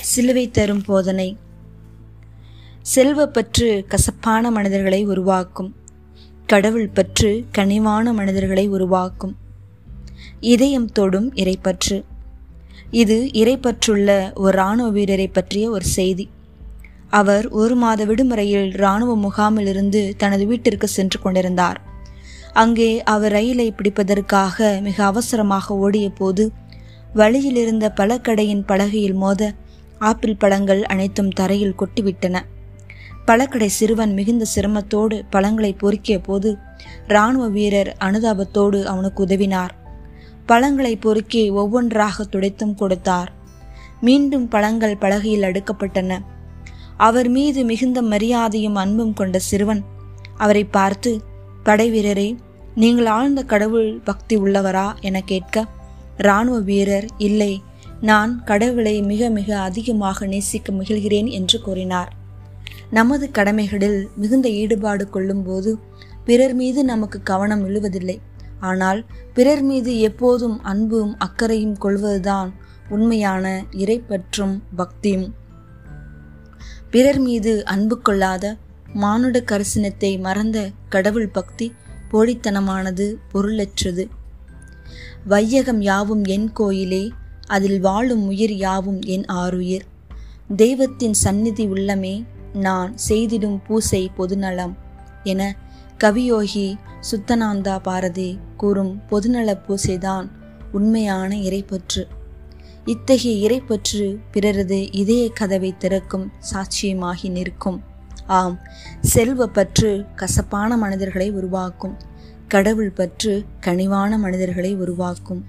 சிலுவை தரும் போதனை. செல்வப்பற்று கசப்பான மனிதர்களை உருவாக்கும். கடவுள் பற்று கனிவான மனிதர்களை உருவாக்கும். இதயம் தொடும் இறைப்பற்று. இது இறைப்பற்றுள்ள ஒரு இராணுவ வீரரை பற்றிய ஒரு செய்தி. அவர் ஒரு மாத விடுமுறையில் இராணுவ முகாமிலிருந்து தனது வீட்டிற்கு சென்று கொண்டிருந்தார். அங்கே அவர் ரயிலை பிடிப்பதற்காக மிக அவசரமாக ஓடிய போது வழியில் இருந்த பழக்கடையின் பலகையில் மோத ஆப்பிள் பழங்கள் அனைத்தும் தரையில் கொட்டிவிட்டன. பழக்கடை சிறுவன் மிகுந்த சிரமத்தோடு பழங்களை பொறுக்கிய போது இராணுவ வீரர் அனுதாபத்தோடு அவனுக்கு உதவினார். பழங்களை பொறுக்கி ஒவ்வொன்றாக துடைத்தும் கொடுத்தார். மீண்டும் பழங்கள் பலகையில் அடுக்கப்பட்டன. அவர் மீது மிகுந்த மரியாதையும் அன்பும் கொண்ட சிறுவன் அவரை பார்த்து படை வீரரே நீங்கள் ஆழ்ந்த கடவுள் பக்தி உள்ளவரா? என கேட்க இராணுவ வீரர் இல்லை நான் கடவுளை மிக மிக அதிகமாக நேசிக்க முயல்கிறேன் என்று கூறினார். நமது கடமைகளில் மிகுந்த ஈடுபாடு கொள்ளும்போது பிறர் மீது நமக்கு கவனம் விழுவதில்லை ஆனால் பிறர் மீது எப்போதும் அன்பும் அக்கறையும் கொள்வதுதான் உண்மையான இறைப்பற்றும் பக்தியும். பிறர் மீது அன்பு கொள்ளாத மானுட கரிசனத்தை மறந்த கடவுள் பக்தி போலித்தனமானது பொருளற்றது. வையகம் யாவும் என் கோயிலே அதில் வாழும் உயிர் யாவும் என் ஆறுயிர். தெய்வத்தின் சந்நிதி உள்ளமே நான் செய்திடும் பூசை பொதுநலம் என கவியோகி சுத்தனாந்தா பாரதி கூறும் பொதுநல பூசைதான் உண்மையான இறைப்பற்று. இத்தகைய இறைப்பற்று பிறரது இதய கதவை திறக்கும் சாட்சியமாகி நிற்கும். ஆம் செல்வ பற்று கசப்பான மனிதர்களை உருவாக்கும். கடவுள் பற்று கனிவான மனிதர்களை உருவாக்கும்.